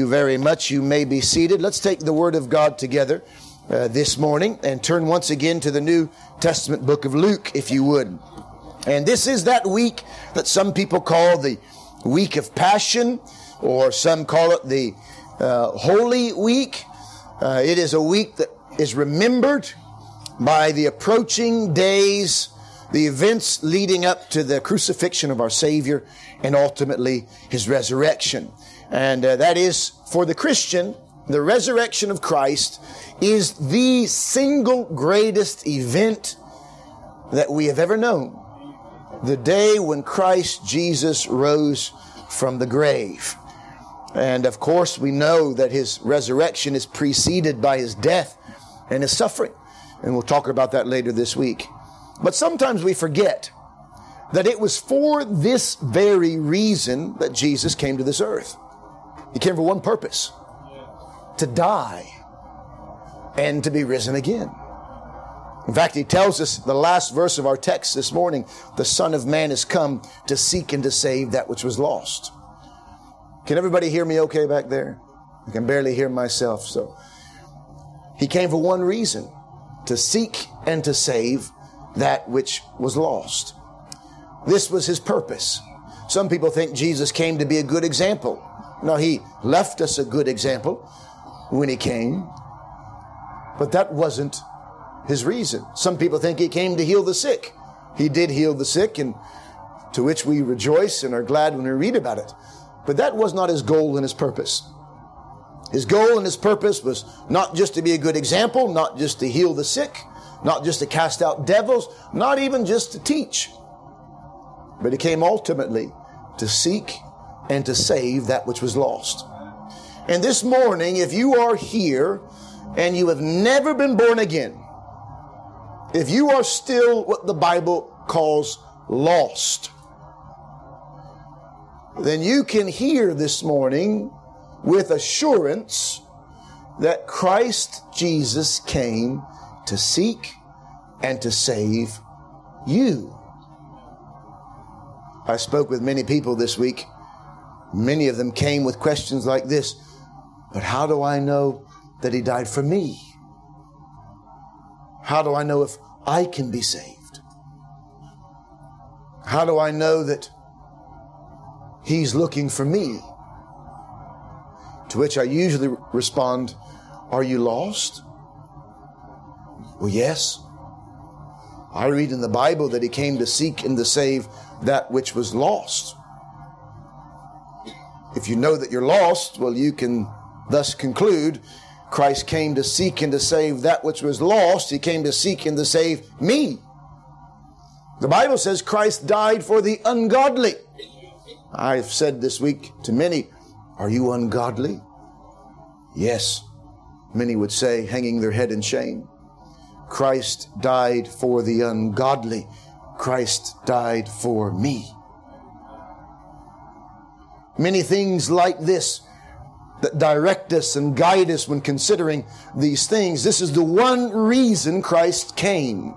you very much. You may be seated. Let's take the Word of God together uh, this morning and turn once again to the New Testament book of Luke, if you would. And this is that week that some people call the week of Passion, or some call it the uh, Holy Week. Uh, it is a week that is remembered by the approaching days, the events leading up to the crucifixion of our Savior, and ultimately His resurrection. And uh, that is for the Christian, the resurrection of Christ is the single greatest event that we have ever known. The day when Christ Jesus rose from the grave. And of course, we know that his resurrection is preceded by his death and his suffering. And we'll talk about that later this week. But sometimes we forget that it was for this very reason that Jesus came to this earth. He came for one purpose to die and to be risen again. In fact, he tells us the last verse of our text this morning the Son of Man has come to seek and to save that which was lost. Can everybody hear me okay back there? I can barely hear myself. So he came for one reason to seek and to save that which was lost. This was his purpose. Some people think Jesus came to be a good example. No, he left us a good example when he came, but that wasn't his reason. Some people think he came to heal the sick. He did heal the sick, and to which we rejoice and are glad when we read about it. But that was not his goal and his purpose. His goal and his purpose was not just to be a good example, not just to heal the sick, not just to cast out devils, not even just to teach. But he came ultimately to seek and to save that which was lost. And this morning, if you are here and you have never been born again, if you are still what the Bible calls lost, then you can hear this morning with assurance that Christ Jesus came to seek and to save you. I spoke with many people this week Many of them came with questions like this But how do I know that He died for me? How do I know if I can be saved? How do I know that He's looking for me? To which I usually respond, Are you lost? Well, yes. I read in the Bible that He came to seek and to save that which was lost. If you know that you're lost, well, you can thus conclude Christ came to seek and to save that which was lost. He came to seek and to save me. The Bible says Christ died for the ungodly. I've said this week to many, Are you ungodly? Yes. Many would say, hanging their head in shame. Christ died for the ungodly. Christ died for me. Many things like this that direct us and guide us when considering these things. This is the one reason Christ came.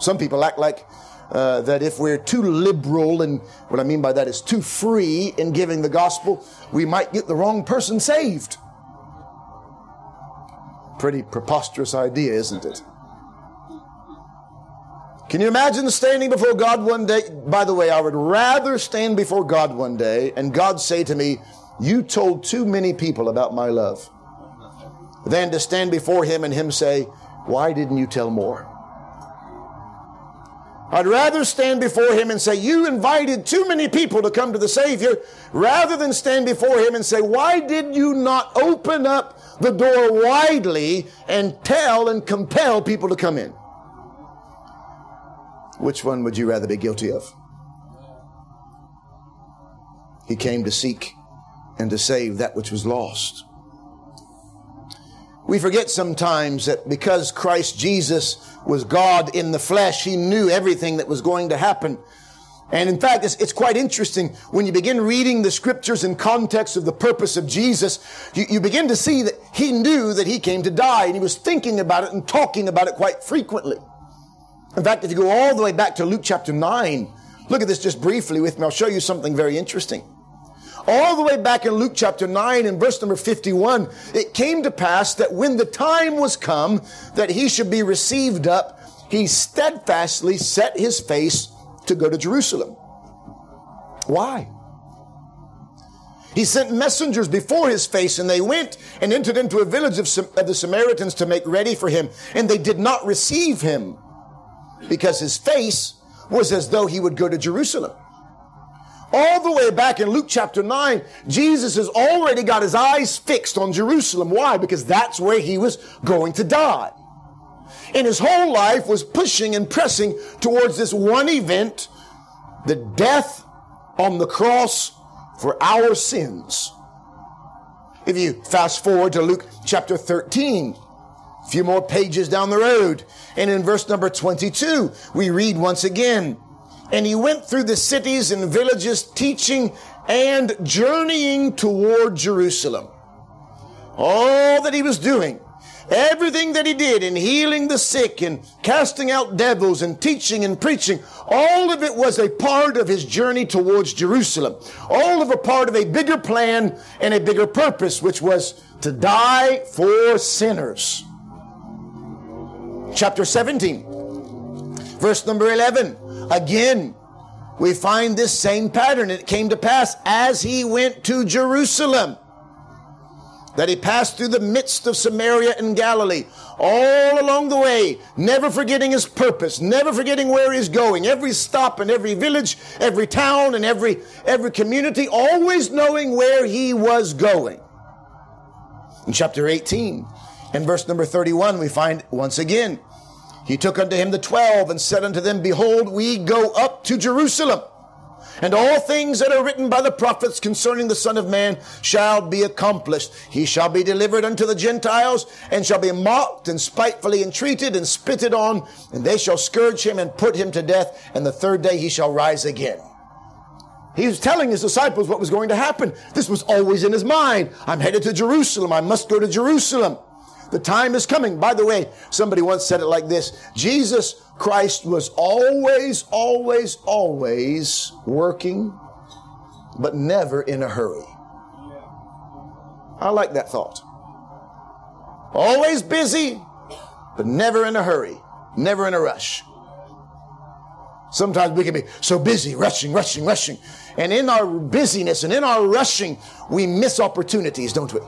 Some people act like uh, that if we're too liberal, and what I mean by that is too free in giving the gospel, we might get the wrong person saved. Pretty preposterous idea, isn't it? Can you imagine standing before God one day? By the way, I would rather stand before God one day and God say to me, You told too many people about my love, than to stand before Him and Him say, Why didn't you tell more? I'd rather stand before Him and say, You invited too many people to come to the Savior, rather than stand before Him and say, Why did you not open up the door widely and tell and compel people to come in? Which one would you rather be guilty of? He came to seek and to save that which was lost. We forget sometimes that because Christ Jesus was God in the flesh, He knew everything that was going to happen. And in fact, it's, it's, quite interesting when you begin reading the scriptures in context of the purpose of Jesus, you, you begin to see that He knew that He came to die and He was thinking about it and talking about it quite frequently. In fact, if you go all the way back to Luke chapter 9, look at this just briefly with me. I'll show you something very interesting. all the way back in Luke chapter 9 and verse number 51, it came to pass that when the time was come that he should be received up, he steadfastly set his face to go to Jerusalem. Why? He sent messengers before his face, and they went and entered into a village of, of, the Samaritans to make ready for him, and they did not receive him because his face was as though he would go to Jerusalem. All the way back in Luke chapter 9, Jesus has already got his eyes fixed on Jerusalem. Why? Because that's where he was going to die. And his whole life was pushing and pressing towards this one event, the death on the cross for our sins. If you fast forward to Luke chapter 13, a few more pages down the road, and in verse number 22, we read once again, and he went through the cities and villages teaching and journeying toward Jerusalem. All that he was doing Everything that he did in healing the sick and casting out devils and teaching and preaching, all of it was a part of his journey towards Jerusalem. All of a part of a bigger plan and a bigger purpose, which was to die for sinners. Chapter 17, verse number 11. Again, we find this same pattern. It came to pass as he went to Jerusalem that he passed through the midst of Samaria and Galilee, all along the way, never forgetting his purpose, never forgetting where he's going, every stop in every village, every town, and every, every community, always knowing where he was going. In chapter 18, in verse number 31, we find once again, he took unto him the twelve and said unto them, Behold, we go up to Jerusalem and all things that are written by the prophets concerning the Son of Man shall be accomplished. He shall be delivered unto the Gentiles, and shall be mocked and spitefully entreated and spitted on, and they shall scourge him and put him to death, and the third day he shall rise again. He was telling his disciples what was going to happen. This was always in his mind. I'm headed to Jerusalem. I must go to Jerusalem. The time is coming. By the way, somebody once said it like this Jesus Christ was always, always, always working, but never in a hurry. I like that thought. Always busy, but never in a hurry, never in a rush. Sometimes we can be so busy, rushing, rushing, rushing. And in our busyness and in our rushing, we miss opportunities, don't we?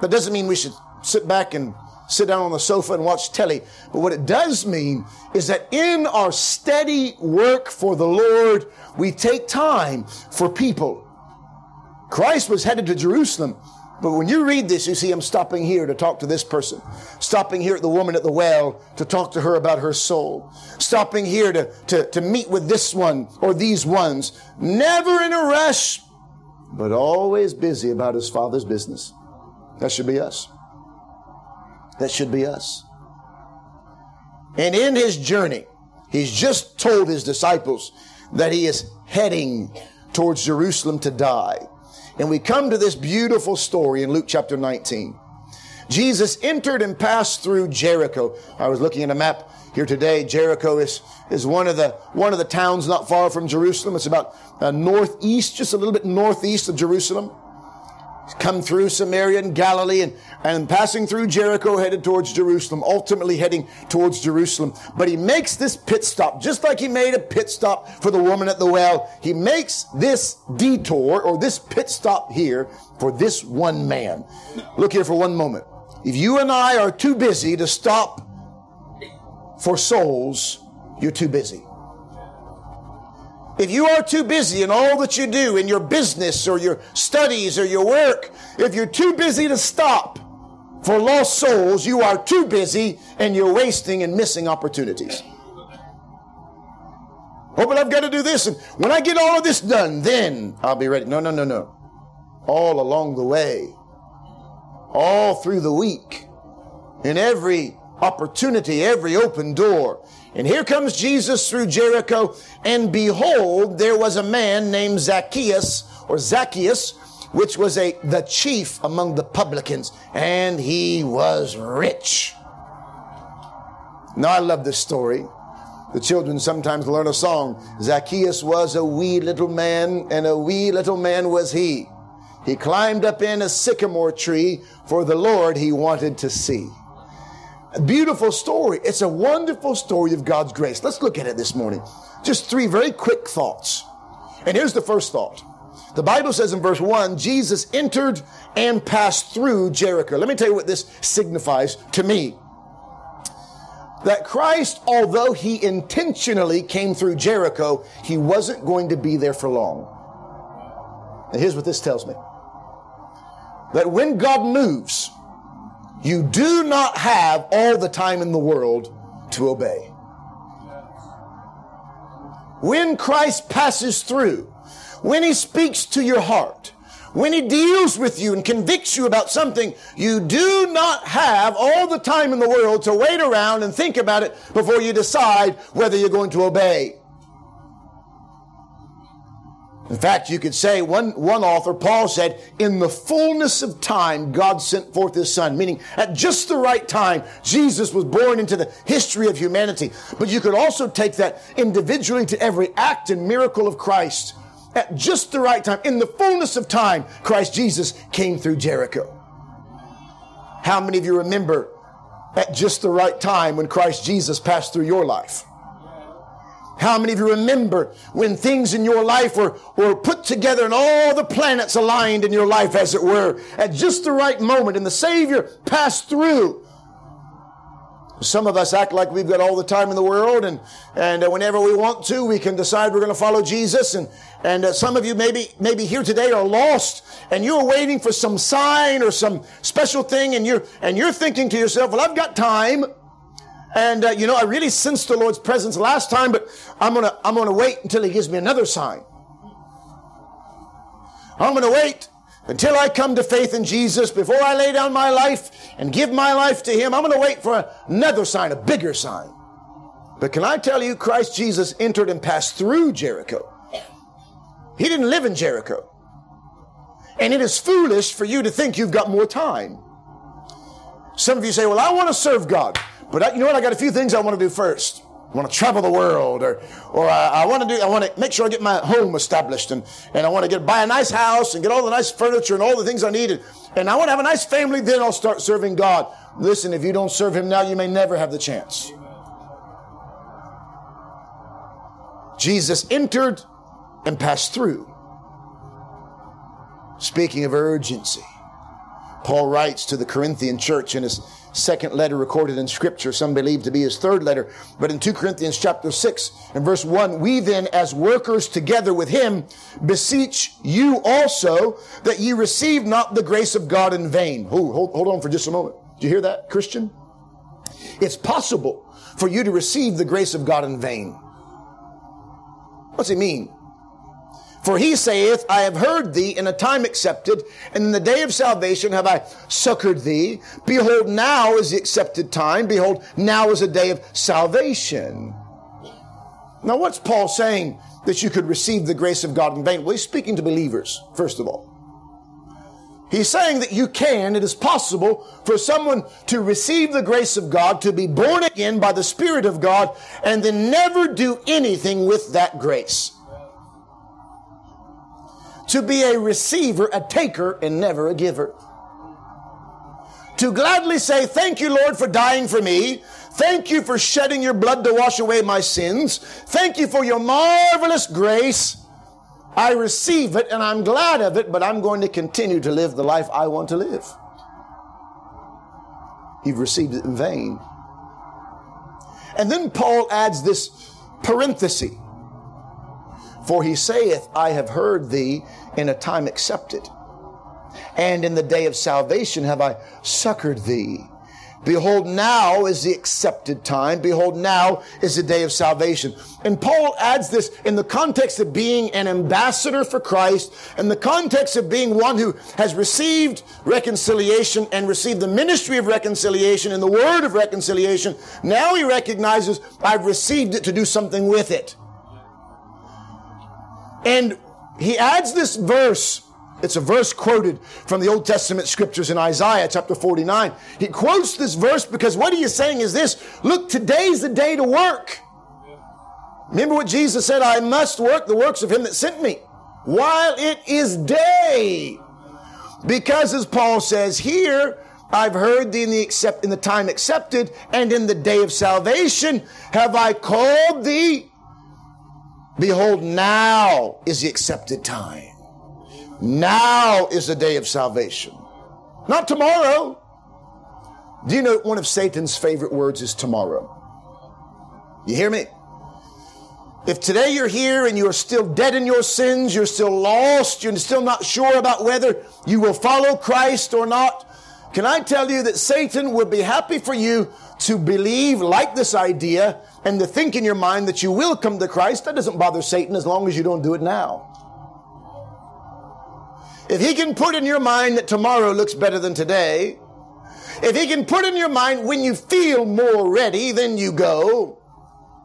That doesn't mean we should sit back and sit down on the sofa and watch telly. But what it does mean is that in our steady work for the Lord, we take time for people. Christ was headed to Jerusalem. But when you read this, you see him stopping here to talk to this person, stopping here at the woman at the well to talk to her about her soul, stopping here to, to, to meet with this one or these ones, never in a rush, but always busy about his father's business. That should be us. That should be us. And in his journey, he's just told his disciples that he is heading towards Jerusalem to die. And we come to this beautiful story in Luke chapter 19. Jesus entered and passed through Jericho. I was looking at a map here today. Jericho is, is one of the, one of the towns not far from Jerusalem. It's about uh, northeast, just a little bit northeast of Jerusalem come through Samaria and Galilee and, and passing through Jericho headed towards Jerusalem, ultimately heading towards Jerusalem. But he makes this pit stop, just like he made a pit stop for the woman at the well. He makes this detour or this pit stop here for this one man. Look here for one moment. If you and I are too busy to stop for souls, you're too busy. If you are too busy in all that you do, in your business or your studies or your work, if you're too busy to stop for lost souls, you are too busy and you're wasting and missing opportunities. Oh, but I've got to do this. And when I get all of this done, then I'll be ready. No, no, no, no. All along the way, all through the week, in every opportunity, every open door, and here comes Jesus through Jericho, and behold, there was a man named Zacchaeus, or Zacchaeus, which was a, the chief among the publicans, and he was rich. Now I love this story. The children sometimes learn a song. Zacchaeus was a wee little man, and a wee little man was he. He climbed up in a sycamore tree, for the Lord he wanted to see. A beautiful story. It's a wonderful story of God's grace. Let's look at it this morning. Just three very quick thoughts. And here's the first thought. The Bible says in verse 1 Jesus entered and passed through Jericho. Let me tell you what this signifies to me. That Christ, although he intentionally came through Jericho, he wasn't going to be there for long. And here's what this tells me that when God moves, you do not have all the time in the world to obey. When Christ passes through, when he speaks to your heart, when he deals with you and convicts you about something, you do not have all the time in the world to wait around and think about it before you decide whether you're going to obey. In fact, you could say, one, one author, Paul said, in the fullness of time, God sent forth his son, meaning at just the right time, Jesus was born into the history of humanity. But you could also take that individually to every act and miracle of Christ. At just the right time, in the fullness of time, Christ Jesus came through Jericho. How many of you remember at just the right time when Christ Jesus passed through your life? How many of you remember when things in your life were, were put together and all the planets aligned in your life, as it were, at just the right moment and the Savior passed through? Some of us act like we've got all the time in the world and, and uh, whenever we want to, we can decide we're going to follow Jesus. And, and uh, some of you maybe, maybe here today are lost and you're waiting for some sign or some special thing and you're, and you're thinking to yourself, well, I've got time. And, uh, you know, I really sensed the Lord's presence last time, but I'm to, I'm to wait until he gives me another sign. I'm to wait until I come to faith in Jesus before I lay down my life and give my life to him. I'm to wait for another sign, a bigger sign. But can I tell you, Christ Jesus entered and passed through Jericho. He didn't live in Jericho. And it is foolish for you to think you've got more time. Some of you say, well, I want to serve God. But I, you know what? I got a few things I want to do first. I want to travel the world, or, or I, I, want to do, I want to make sure I get my home established, and, and I want to get, buy a nice house and get all the nice furniture and all the things I needed. And I want to have a nice family, then I'll start serving God. Listen, if you don't serve Him now, you may never have the chance. Jesus entered and passed through. Speaking of urgency, Paul writes to the Corinthian church in his second letter recorded in scripture, some believe to be his third letter. But in 2 Corinthians chapter 6 and verse 1, we then as workers together with him beseech you also that ye receive not the grace of God in vain. Oh, hold, hold on for just a moment. Do you hear that, Christian? It's possible for you to receive the grace of God in vain. What's it mean? For he saith, I have heard thee in a time accepted, and in the day of salvation have I succored thee. Behold, now is the accepted time. Behold, now is a day of salvation. Now, what's Paul saying that you could receive the grace of God in vain? Well, he's speaking to believers, first of all. He's saying that you can, it is possible for someone to receive the grace of God, to be born again by the Spirit of God, and then never do anything with that grace to be a receiver, a taker, and never a giver. To gladly say, Thank you, Lord, for dying for me. Thank you for shedding your blood to wash away my sins. Thank you for your marvelous grace. I receive it and I'm glad of it, but I'm going to continue to live the life I want to live. You've received it in vain. And then Paul adds this parenthesis for he saith, I have heard thee in a time accepted, and in the day of salvation have I succored thee. Behold, now is the accepted time. Behold, now is the day of salvation. And Paul adds this in the context of being an ambassador for Christ, in the context of being one who has received reconciliation and received the ministry of reconciliation and the word of reconciliation. Now he recognizes, I've received it to do something with it. And he adds this verse. It's a verse quoted from the Old Testament scriptures in Isaiah chapter 49. He quotes this verse because what he is saying is this Look, today's the day to work. Remember what Jesus said, I must work the works of him that sent me while it is day. Because as Paul says here, I've heard thee in the accept in the time accepted, and in the day of salvation have I called thee. Behold, now is the accepted time. Now is the day of salvation. Not tomorrow. Do you know one of Satan's favorite words is tomorrow? You hear me? If today you're here and you're still dead in your sins, you're still lost, you're still not sure about whether you will follow Christ or not, can I tell you that Satan would be happy for you to believe, like this idea, and to think in your mind that you will come to Christ? That doesn't bother Satan as long as you don't do it now. If he can put in your mind that tomorrow looks better than today, if he can put in your mind when you feel more ready, then you go,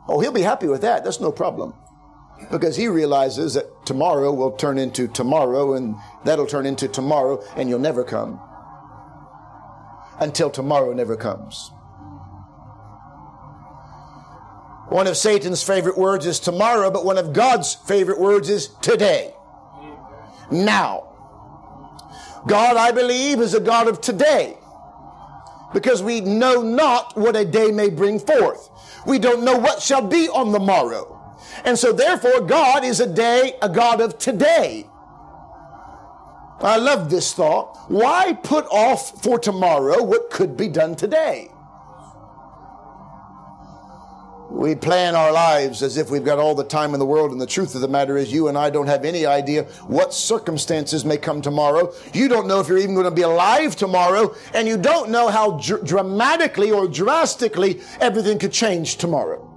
oh, he'll be happy with that. That's no problem. Because he realizes that tomorrow will turn into tomorrow and that'll turn into tomorrow and you'll never come until tomorrow never comes. One of Satan's favorite words is tomorrow, but one of God's favorite words is today. Now. God, I believe, is a God of today because we know not what a day may bring forth. We don't know what shall be on the morrow. And so therefore God is a day, a God of today. I love this thought. Why put off for tomorrow what could be done today? We plan our lives as if we've got all the time in the world, and the truth of the matter is, you and I don't have any idea what circumstances may come tomorrow. You don't know if you're even going to be alive tomorrow, and you don't know how dr- dramatically or drastically everything could change tomorrow.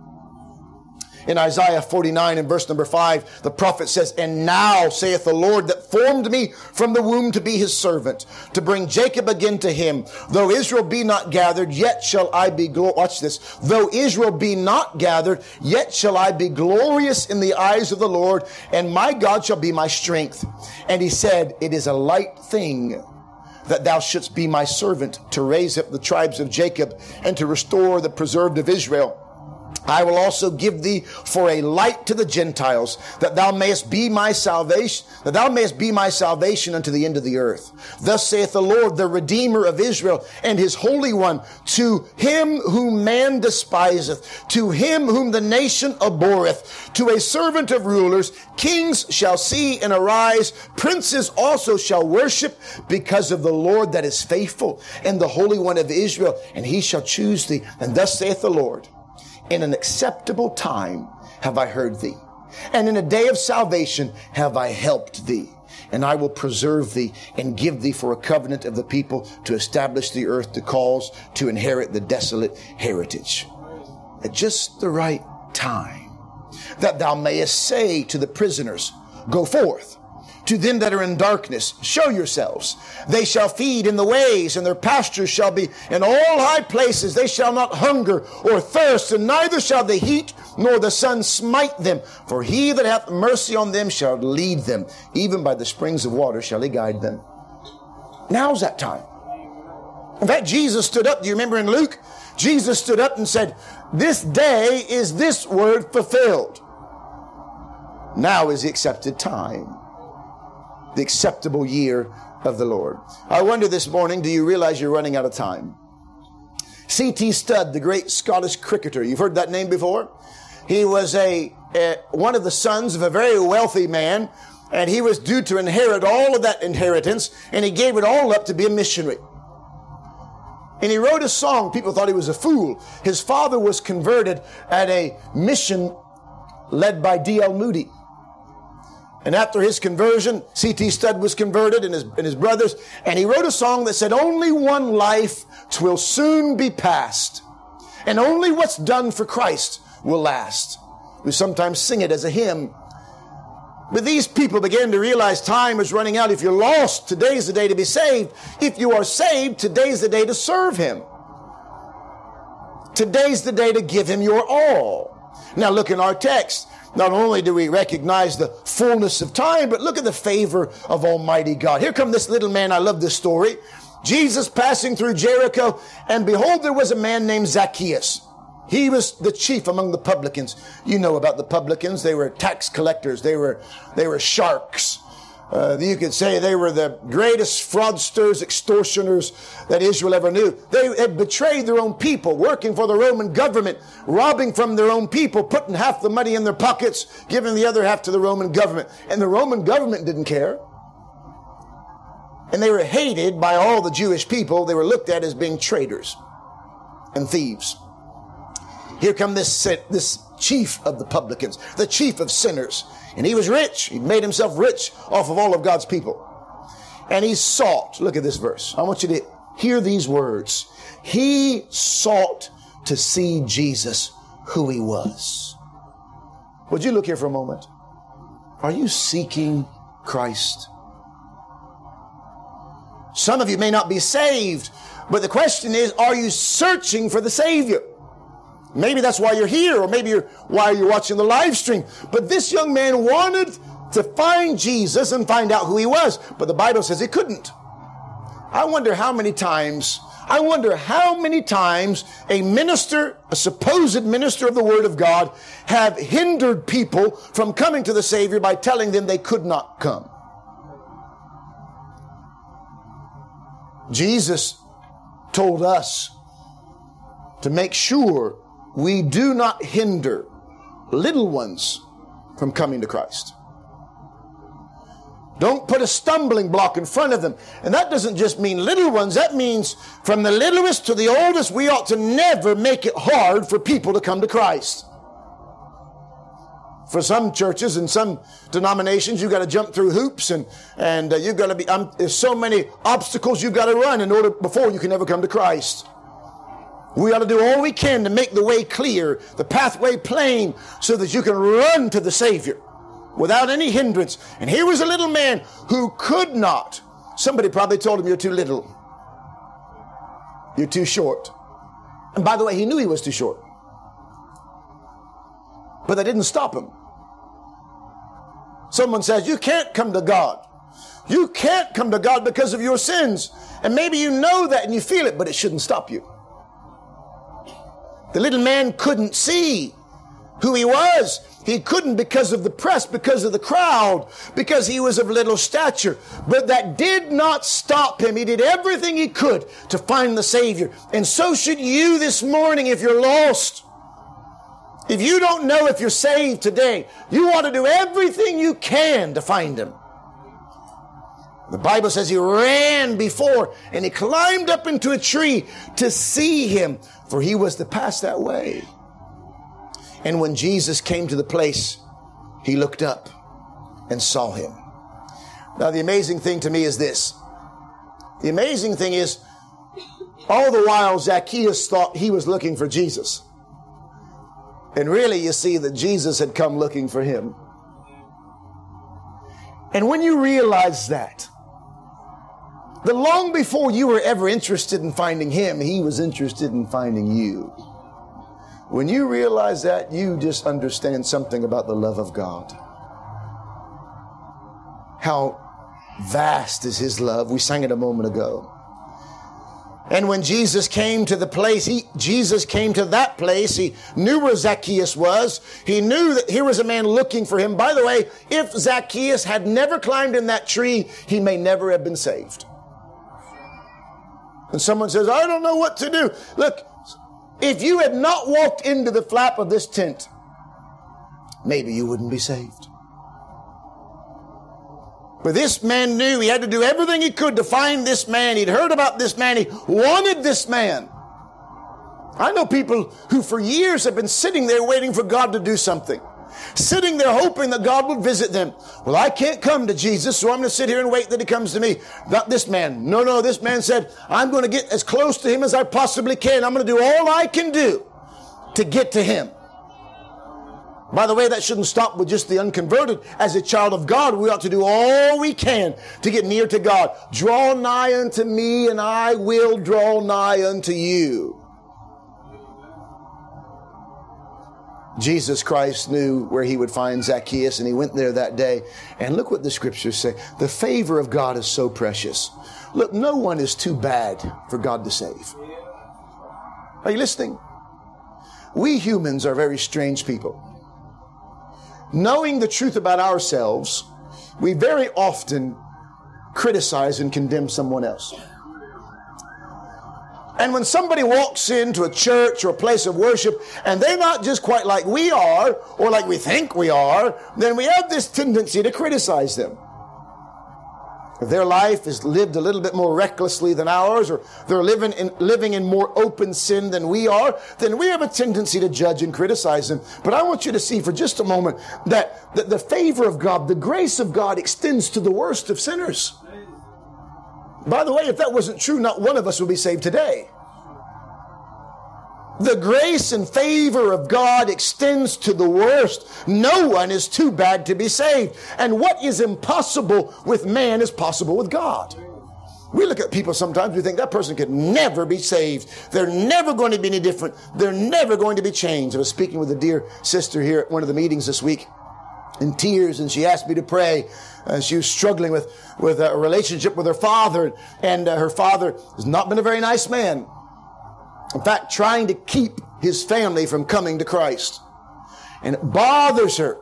In Isaiah 49 and verse number 5, the prophet says, And now saith the Lord that formed me from the womb to be his servant, to bring Jacob again to him. Though Israel be not gathered, yet shall I be, glo- watch this, though Israel be not gathered, yet shall I be glorious in the eyes of the Lord, and my God shall be my strength. And he said, It is a light thing that thou shouldst be my servant to raise up the tribes of Jacob and to restore the preserved of Israel. I will also give thee for a light to the Gentiles, that thou mayest be my salvation, that thou mayest be my salvation unto the end of the earth. Thus saith the Lord, the Redeemer of Israel and his Holy One, to him whom man despiseth, to him whom the nation abhorreth, to a servant of rulers, kings shall see and arise, princes also shall worship, because of the Lord that is faithful, and the Holy One of Israel, and he shall choose thee. And thus saith the Lord, in an acceptable time have I heard thee, and in a day of salvation have I helped thee. And I will preserve thee and give thee for a covenant of the people to establish the earth to cause to inherit the desolate heritage. At just the right time, that thou mayest say to the prisoners, Go forth to them that are in darkness, show yourselves. They shall feed in the ways, and their pastures shall be in all high places. They shall not hunger or thirst, and neither shall the heat nor the sun smite them. For he that hath mercy on them shall lead them. Even by the springs of water shall he guide them. Now's that time. In fact, Jesus stood up. Do you remember in Luke? Jesus stood up and said, This day is this word fulfilled. Now is the accepted time the acceptable year of the Lord. I wonder this morning, do you realize you're running out of time? C.T. Studd, the great Scottish cricketer, you've heard that name before? He was a, a, one of the sons of a very wealthy man, and he was due to inherit all of that inheritance, and he gave it all up to be a missionary. And he wrote a song. People thought he was a fool. His father was converted at a mission led by D.L. Moody. And after his conversion, C.T. Studd was converted and his, and his brothers, and he wrote a song that said, Only one life will soon be past, and only what's done for Christ will last. We sometimes sing it as a hymn. But these people began to realize time is running out. If you're lost, today's the day to be saved. If you are saved, today's the day to serve Him. Today's the day to give Him your all. Now look in our text. Not only do we recognize the fullness of time, but look at the favor of Almighty God. Here come this little man. I love this story. Jesus passing through Jericho, and behold, there was a man named Zacchaeus. He was the chief among the publicans. You know about the publicans. They were tax collectors. They were, they were sharks. Uh, you could say they were the greatest fraudsters, extortioners that Israel ever knew. They had betrayed their own people, working for the Roman government, robbing from their own people, putting half the money in their pockets, giving the other half to the Roman government. And the Roman government didn't care. And they were hated by all the Jewish people. They were looked at as being traitors and thieves. Here come this, this chief of the publicans, the chief of sinners. And he was rich. He made himself rich off of all of God's people. And he sought, look at this verse. I want you to hear these words. He sought to see Jesus who he was. Would you look here for a moment? Are you seeking Christ? Some of you may not be saved, but the question is, are you searching for the Savior? Maybe that's why you're here, or maybe you're why you're watching the live stream. But this young man wanted to find Jesus and find out who he was, but the Bible says he couldn't. I wonder how many times, I wonder how many times a minister, a supposed minister of the Word of God, have hindered people from coming to the Savior by telling them they could not come. Jesus told us to make sure we do not hinder little ones from coming to Christ. Don't put a stumbling block in front of them. And that doesn't just mean little ones. That means from the littlest to the oldest, we ought to never make it hard for people to come to Christ. For some churches and some denominations, you've got to jump through hoops and, and uh, you've got to be, um, there's so many obstacles you've got to run in order before you can ever come to Christ. We ought to do all we can to make the way clear, the pathway plain, so that you can run to the Savior without any hindrance. And here was a little man who could not. Somebody probably told him, You're too little. You're too short. And by the way, he knew he was too short. But that didn't stop him. Someone says, You can't come to God. You can't come to God because of your sins. And maybe you know that and you feel it, but it shouldn't stop you. The little man couldn't see who he was. He couldn't because of the press, because of the crowd, because he was of little stature. But that did not stop him. He did everything he could to find the Savior. And so should you this morning if you're lost. If you don't know if you're saved today, you ought to do everything you can to find him. The Bible says he ran before and he climbed up into a tree to see him for he was to pass that way. And when Jesus came to the place, he looked up and saw him. Now, the amazing thing to me is this. The amazing thing is, all the while Zacchaeus thought he was looking for Jesus. And really, you see that Jesus had come looking for him. And when you realize that, that long before you were ever interested in finding him, he was interested in finding you. When you realize that, you just understand something about the love of God. How vast is his love. We sang it a moment ago. And when Jesus came to the place, he, Jesus came to that place. He knew where Zacchaeus was. He knew that here was a man looking for him. By the way, if Zacchaeus had never climbed in that tree, he may never have been saved. And someone says, I don't know what to do. Look, if you had not walked into the flap of this tent, maybe you wouldn't be saved. But this man knew he had to do everything he could to find this man. He'd heard about this man. He wanted this man. I know people who for years have been sitting there waiting for God to do something sitting there hoping that God would visit them. Well, I can't come to Jesus, so I'm going to sit here and wait that he comes to me. Not this man. No, no, this man said, I'm going to get as close to him as I possibly can. I'm going to do all I can do to get to him. By the way, that shouldn't stop with just the unconverted. As a child of God, we ought to do all we can to get near to God. Draw nigh unto me, and I will draw nigh unto you. Jesus Christ knew where he would find Zacchaeus, and he went there that day. And look what the scriptures say. The favor of God is so precious. Look, no one is too bad for God to save. Are you listening? we humans are very strange people. Knowing the truth about ourselves, we very often criticize and condemn someone else. And when somebody walks into a church or a place of worship and they're not just quite like we are or like we think we are, then we have this tendency to criticize them. If their life is lived a little bit more recklessly than ours, or they're living in, living in more open sin than we are, then we have a tendency to judge and criticize them. But I want you to see for just a moment that the, the favor of God, the grace of God extends to the worst of sinners. By the way, if that wasn't true, not one of us would be saved today. The grace and favor of God extends to the worst. No one is too bad to be saved. And what is impossible with man is possible with God. We look at people sometimes, we think that person could never be saved. They're never going to be any different. They're never going to be changed. I was speaking with a dear sister here at one of the meetings this week in tears and she asked me to pray. Uh, she was struggling with, with a relationship with her father and uh, her father has not been a very nice man. In fact, trying to keep his family from coming to Christ. And it bothers her,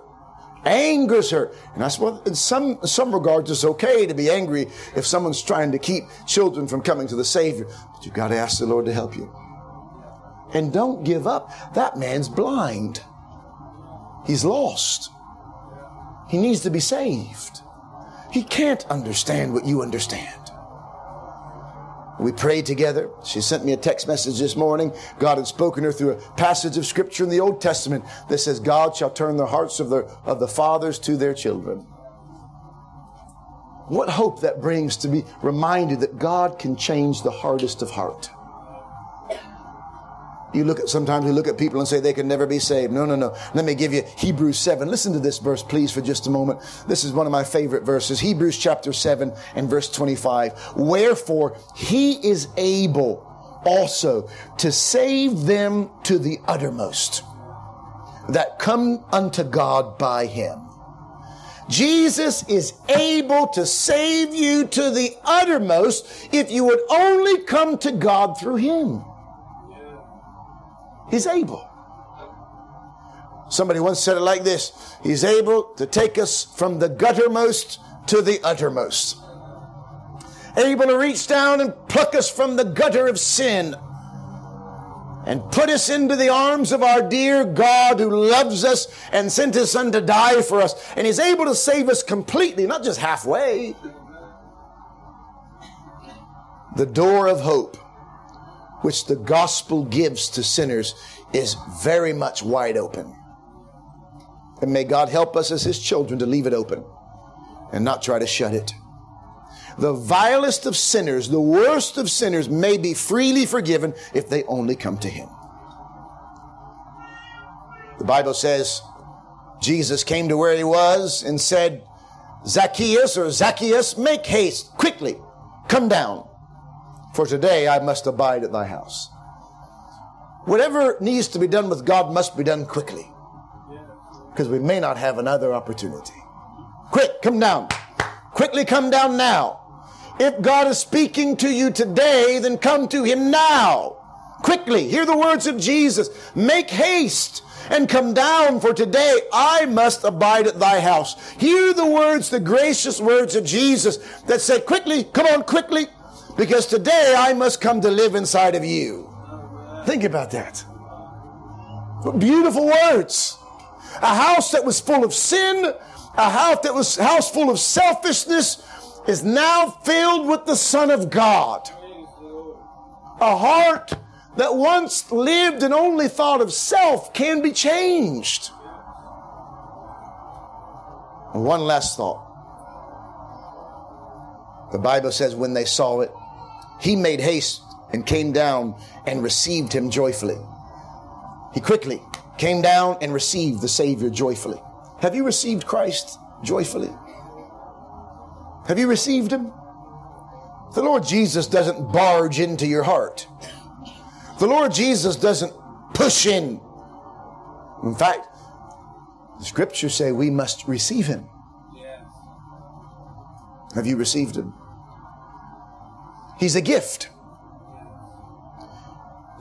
angers her. And I well, in some, some regards, it's okay to be angry if someone's trying to keep children from coming to the Savior. But you've got to ask the Lord to help you. And don't give up. That man's blind. He's lost. He needs to be saved. He can't understand what you understand. We prayed together. She sent me a text message this morning. God had spoken her through a passage of scripture in the Old Testament that says, God shall turn the hearts of the, of the fathers to their children. What hope that brings to be reminded that God can change the hardest of heart. You look at sometimes we look at people and say they can never be saved. No, no, no. Let me give you Hebrews 7. Listen to this verse, please, for just a moment. This is one of my favorite verses. Hebrews chapter 7 and verse 25. Wherefore he is able also to save them to the uttermost that come unto God by him. Jesus is able to save you to the uttermost if you would only come to God through him. He's able. Somebody once said it like this He's able to take us from the guttermost to the uttermost. Able to reach down and pluck us from the gutter of sin and put us into the arms of our dear God who loves us and sent his son to die for us. And he's able to save us completely, not just halfway. The door of hope which the gospel gives to sinners is very much wide open. And may God help us as His children to leave it open and not try to shut it. The vilest of sinners, the worst of sinners, may be freely forgiven if they only come to Him. The Bible says Jesus came to where He was and said, Zacchaeus or Zacchaeus, make haste, quickly, come down for today I must abide at thy house. Whatever needs to be done with God must be done quickly. Because we may not have another opportunity. Quick, come down. Quickly come down now. If God is speaking to you today, then come to Him now. Quickly, hear the words of Jesus. Make haste and come down, for today I must abide at thy house. Hear the words, the gracious words of Jesus that said, quickly, come on, quickly, because today I must come to live inside of you. Think about that. Beautiful words. A house that was full of sin, a house that was house full of selfishness is now filled with the Son of God. A heart that once lived and only thought of self can be changed. And one last thought. The Bible says when they saw it, he made haste and came down and received him joyfully. He quickly came down and received the Savior joyfully. Have you received Christ joyfully? Have you received him? The Lord Jesus doesn't barge into your heart. The Lord Jesus doesn't push in. In fact, the scriptures say we must receive him. Yes. Have you received him? He's a gift.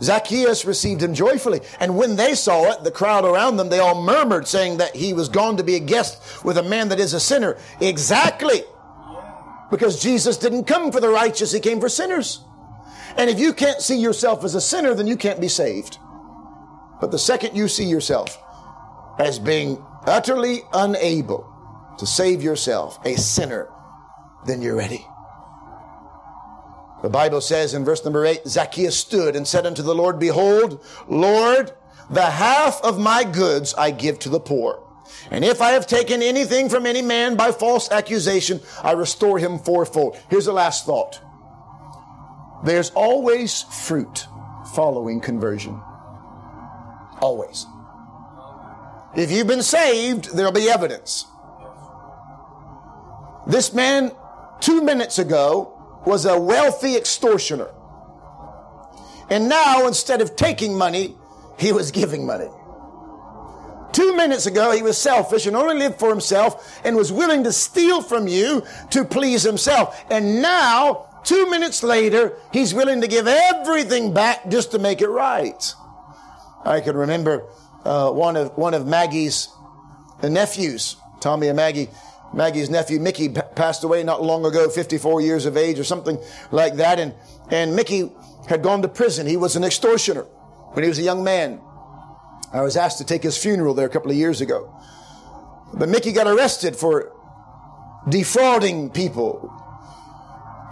Zacchaeus received him joyfully. And when they saw it, the crowd around them, they all murmured, saying that he was gone to be a guest with a man that is a sinner. Exactly. Because Jesus didn't come for the righteous, he came for sinners. And if you can't see yourself as a sinner, then you can't be saved. But the second you see yourself as being utterly unable to save yourself, a sinner, then you're ready. The Bible says in verse number eight, Zacchaeus stood and said unto the Lord, Behold, Lord, the half of my goods I give to the poor. And if I have taken anything from any man by false accusation, I restore him fourfold. Here's the last thought. There's always fruit following conversion. Always. If you've been saved, there'll be evidence. This man, two minutes ago, was a wealthy extortioner. And now, instead of taking money, he was giving money. Two minutes ago, he was selfish and only lived for himself and was willing to steal from you to please himself. And now, two minutes later, he's willing to give everything back just to make it right. I can remember uh, one of one of Maggie's nephews, Tommy and Maggie. Maggie's nephew Mickey passed away not long ago, 54 years of age or something like that, and and Mickey had gone to prison. He was an extortioner when he was a young man. I was asked to take his funeral there a couple of years ago. But Mickey got arrested for defrauding people.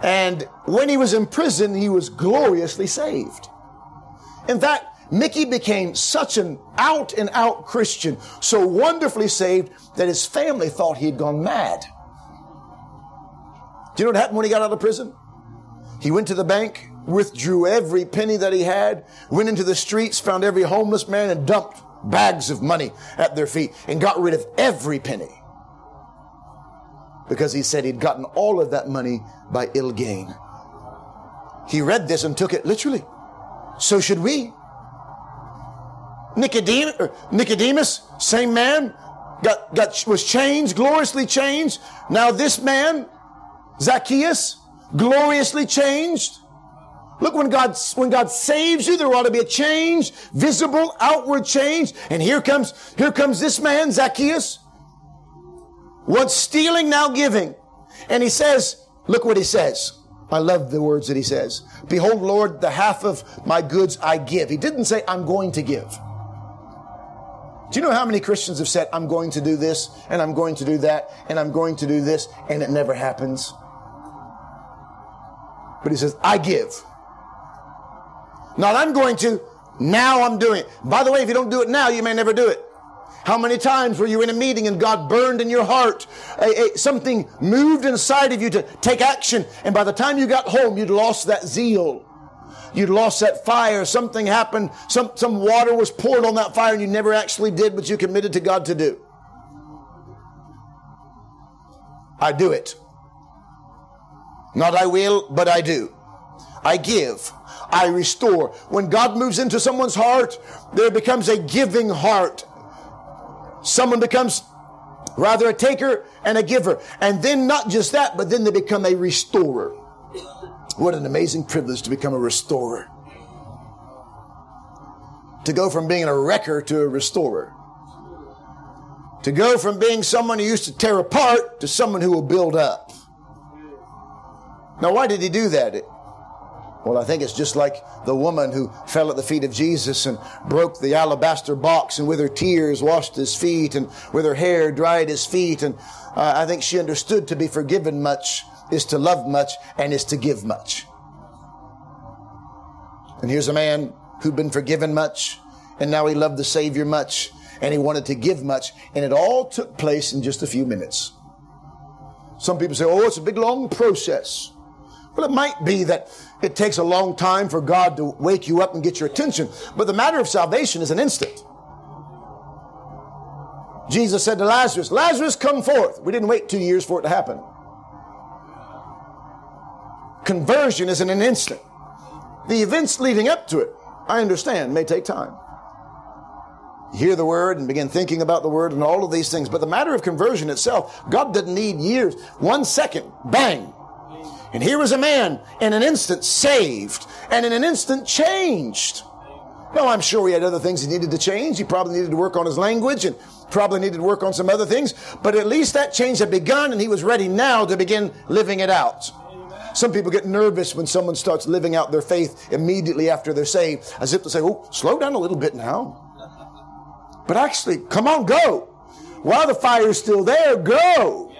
And when he was in prison, he was gloriously saved. In fact, Mickey became such an out and out Christian, so wonderfully saved that his family thought he had gone mad. Do you know what happened when he got out of prison? He went to the bank, withdrew every penny that he had, went into the streets, found every homeless man and dumped bags of money at their feet and got rid of every penny. Because he said he'd gotten all of that money by ill gain. He read this and took it literally. So should we. Nicodemus, er, Nicodemus, same man, got, got, was changed, gloriously changed. Now this man, Zacchaeus, gloriously changed. Look, when God, when God saves you, there ought to be a change, visible, outward change. And here comes, here comes this man, Zacchaeus, once stealing, now giving. And he says, look what he says. I love the words that he says. Behold, Lord, the half of my goods I give. He didn't say, I'm going to give. Do you know how many Christians have said, I'm going to do this, and I'm going to do that, and I'm going to do this, and it never happens? But he says, I give. Not I'm going to, now I'm doing it. By the way, if you don't do it now, you may never do it. How many times were you in a meeting and God burned in your heart? A, a, something moved inside of you to take action, and by the time you got home, you'd lost that zeal. You'd lost that fire. Something happened. Some, some water was poured on that fire and you never actually did what you committed to God to do. I do it. Not I will, but I do. I give. I restore. When God moves into someone's heart, there becomes a giving heart. Someone becomes rather a taker and a giver. And then not just that, but then they become a restorer. What an amazing privilege to become a restorer. To go from being a wrecker to a restorer. To go from being someone who used to tear apart to someone who will build up. Now, why did he do that? Well, I think it's just like the woman who fell at the feet of Jesus and broke the alabaster box and with her tears washed his feet and with her hair dried his feet. And uh, I think she understood to be forgiven much is to love much and is to give much. And here's a man who'd been forgiven much, and now he loved the Savior much, and he wanted to give much, and it all took place in just a few minutes. Some people say, oh, it's a big long process. Well, it might be that it takes a long time for God to wake you up and get your attention, but the matter of salvation is an instant. Jesus said to Lazarus, Lazarus, come forth. We didn't wait two years for it to happen. Conversion is in an instant. The events leading up to it, I understand, may take time. You hear the word and begin thinking about the word and all of these things. But the matter of conversion itself, God didn't need years. One second, bang. And here was a man in an instant saved and in an instant changed. No, I'm sure he had other things he needed to change. He probably needed to work on his language and probably needed to work on some other things. But at least that change had begun and he was ready now to begin living it out. Some people get nervous when someone starts living out their faith immediately after they're saved, as if to say, oh, slow down a little bit now. But actually, come on, go. While the fire is still there, go.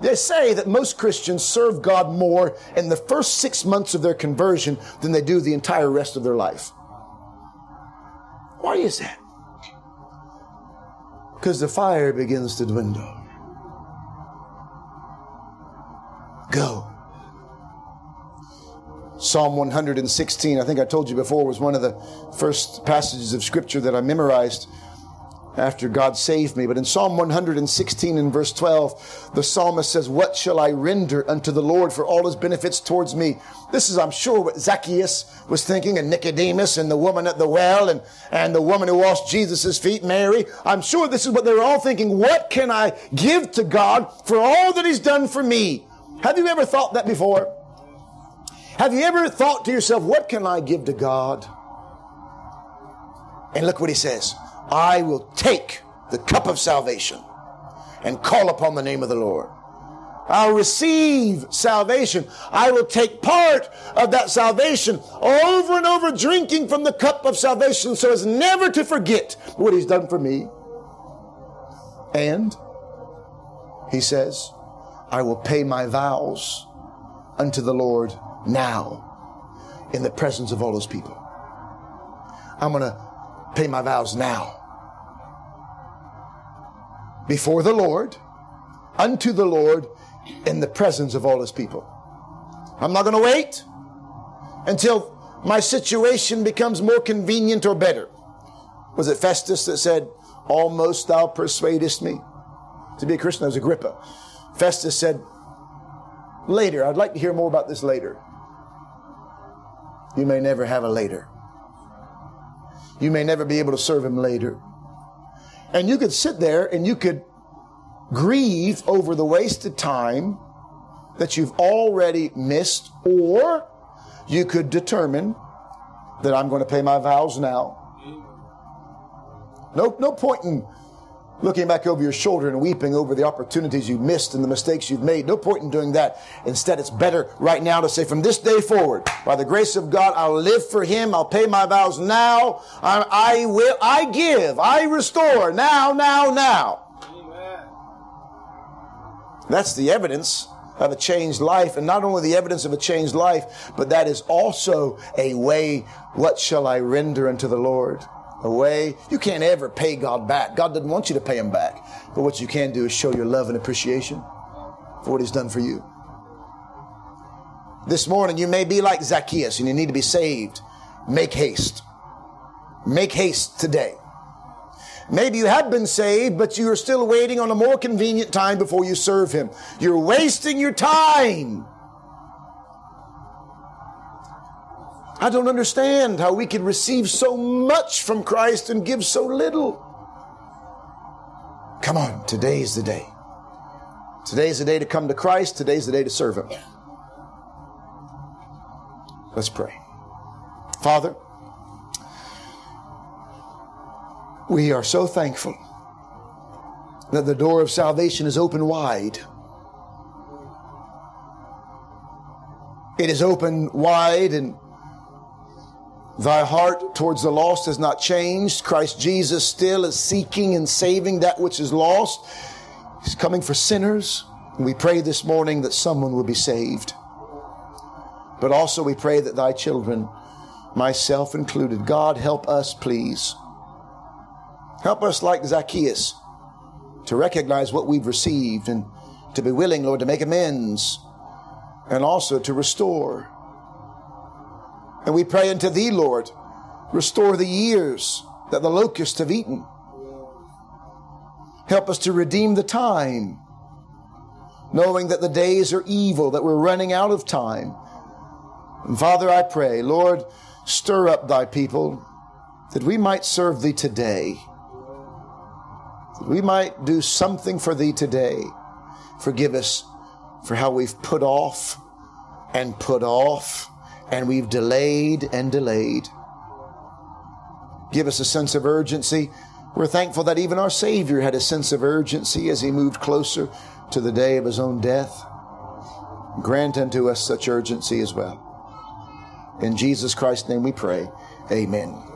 They say that most Christians serve God more in the first six months of their conversion than they do the entire rest of their life. Why is that? Because the fire begins to dwindle. Go. Psalm 116, I think I told you before, was one of the first passages of Scripture that I memorized after God saved me. But in Psalm 116 and verse 12, the psalmist says, What shall I render unto the Lord for all his benefits towards me? This is, I'm sure, what Zacchaeus was thinking, and Nicodemus, and the woman at the well, and, and the woman who washed Jesus' feet, Mary. I'm sure this is what they were all thinking. What can I give to God for all that he's done for me? Have you ever thought that before? Have you ever thought to yourself, what can I give to God? And look what he says. I will take the cup of salvation and call upon the name of the Lord. I'll receive salvation. I will take part of that salvation over and over, drinking from the cup of salvation so as never to forget what He's done for me. And He says, I will pay my vows unto the Lord now in the presence of all those people. I'm going to pay my vows now. Before the Lord, unto the Lord, in the presence of all his people. I'm not going to wait until my situation becomes more convenient or better. Was it Festus that said, Almost thou persuadest me to be a Christian? That was Agrippa. Festus said, Later, I'd like to hear more about this later. You may never have a later. You may never be able to serve him later. And you could sit there and you could grieve over the wasted time that you've already missed, or you could determine that I'm going to pay my vows now. No, no point in looking back over your shoulder and weeping over the opportunities you missed and the mistakes you've made. No point in doing that. Instead, it's better right now to say, from this day forward, by the grace of God, I'll live for Him. I'll pay my vows now. I, I will, I give, I restore now, now, now. Amen. That's the evidence of a changed life. And not only the evidence of a changed life, but that is also a way, what shall I render unto the Lord? Away. You can't ever pay God back. God doesn't want you to pay him back. But what you can do is show your love and appreciation for what he's done for you. This morning, you may be like Zacchaeus and you need to be saved. Make haste. Make haste today. Maybe you have been saved, but you are still waiting on a more convenient time before you serve him. You're wasting your time. I don't understand how we can receive so much from Christ and give so little. Come on, today's the day. Today's the day to come to Christ. Today's the day to serve Him. Let's pray. Father, we are so thankful that the door of salvation is open wide. It is open wide and Thy heart towards the lost has not changed. Christ Jesus still is seeking and saving that which is lost. He's coming for sinners. And we pray this morning that someone will be saved. But also we pray that thy children, myself included, God help us, please. Help us like Zacchaeus to recognize what we've received and to be willing, Lord, to make amends and also to restore. And we pray unto thee, Lord, restore the years that the locusts have eaten. Help us to redeem the time, knowing that the days are evil, that we're running out of time. And Father, I pray, Lord, stir up thy people that we might serve thee today. That we might do something for thee today. Forgive us for how we've put off and put off and we've delayed and delayed. Give us a sense of urgency. We're thankful that even our Savior had a sense of urgency as he moved closer to the day of his own death. Grant unto us such urgency as well. In Jesus Christ's name we pray. Amen.